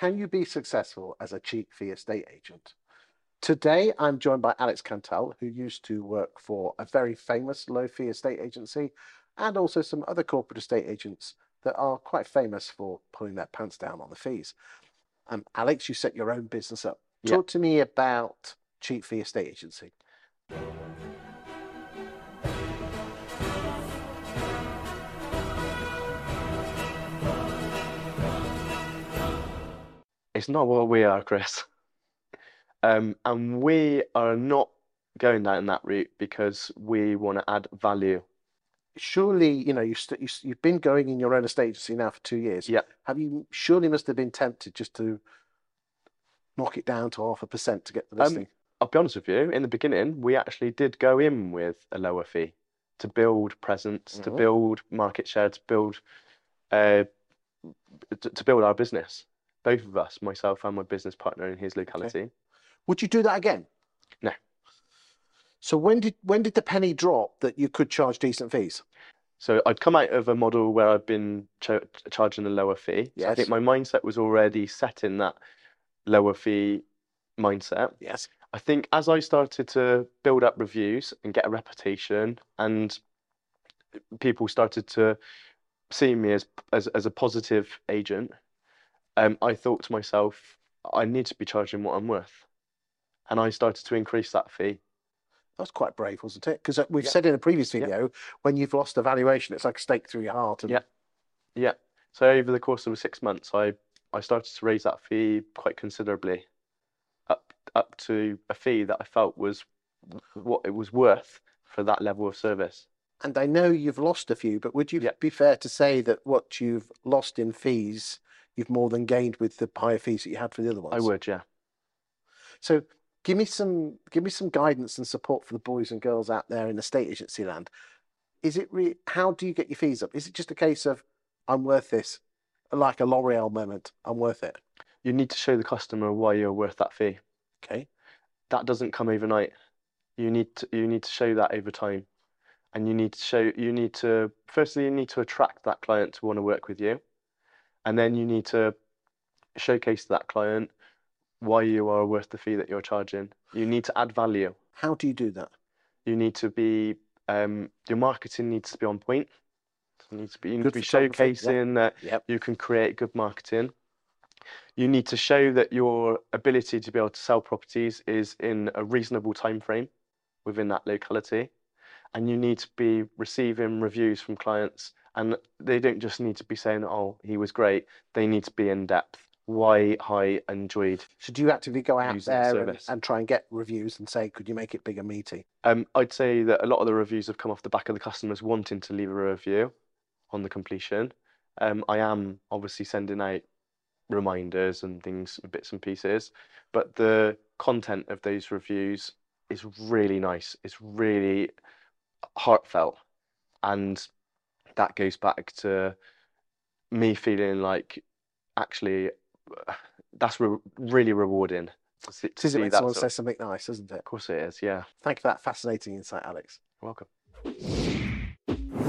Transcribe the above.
Can you be successful as a cheap fee estate agent? Today, I'm joined by Alex Cantle, who used to work for a very famous low fee estate agency and also some other corporate estate agents that are quite famous for pulling their pants down on the fees. Um, Alex, you set your own business up. Talk to me about cheap fee estate agency. It's not what we are, Chris. Um, and we are not going down that route because we want to add value. Surely, you know, you st- you, you've been going in your own estate agency now for two years. Yeah. Have you surely must have been tempted just to knock it down to half a percent to get the Um, listing? I'll be honest with you, in the beginning, we actually did go in with a lower fee to build presence, to Mhm. build market share, to build uh, to, to build our business. Both of us, myself and my business partner in his locality. Would you do that again? No. So when did when did the penny drop that you could charge decent fees? So I'd come out of a model where I'd been ch- charging a lower fee. So I think my mindset was already set in that lower fee mindset. Yes. I think as I started to build up reviews and get a reputation, and people started to see me as as, as a positive agent, um, I thought to myself, I need to be charging what I'm worth, and I started to increase that fee. That was quite brave, wasn't it? Because we've Yeah. said in a previous Yeah. video, when you've lost a valuation, it's like a stake through your heart. And Yeah. Yeah. So over the course of six months, I I started to raise that fee quite considerably, up up to a fee that I felt was what it was worth for that level of service. And I know you've lost a few, but would you Yeah. be fair to say that what you've lost in fees, you've more than gained with the higher fees that you had for the other ones? I would, yeah. So give me some give me some guidance and support for the boys and girls out there in the state agency land. Is it re- how do you get your fees up? Is it just a case of I'm worth this, like a L'Oreal moment? I'm worth it. You need to show the customer why you're worth that fee. Okay. That doesn't come overnight. You need to you need to show that over time. And you need to show you need to firstly you need to attract that client to want to work with you. And then you need to showcase to that client why you are worth the fee that you're charging. You need to add value. How do you do that? You need to be um, your marketing needs to be on point. You need to be you need to be showcasing that Yep. you can create good marketing. You need to show that your ability to be able to sell properties is in a reasonable time frame within that locality. And you need to be receiving reviews from clients. And they don't just need to be saying, oh, he was great. They need to be in depth. Why I enjoyed. So do you actively go out Using the there and, service. and try and get reviews and say, could you make it bigger, meaty? Um, I'd say that a lot of the reviews have come off the back of the customers wanting to leave a review on the completion. Um, I am obviously sending out reminders and things, bits and pieces, but the content of those reviews is really nice. It's really heartfelt, and that goes back to me feeling like actually that's re really rewarding. To see, to is see when someone sort of- says something nice, isn't it? Of course it is, yeah. Thank you for that fascinating insight, Alex. You're welcome.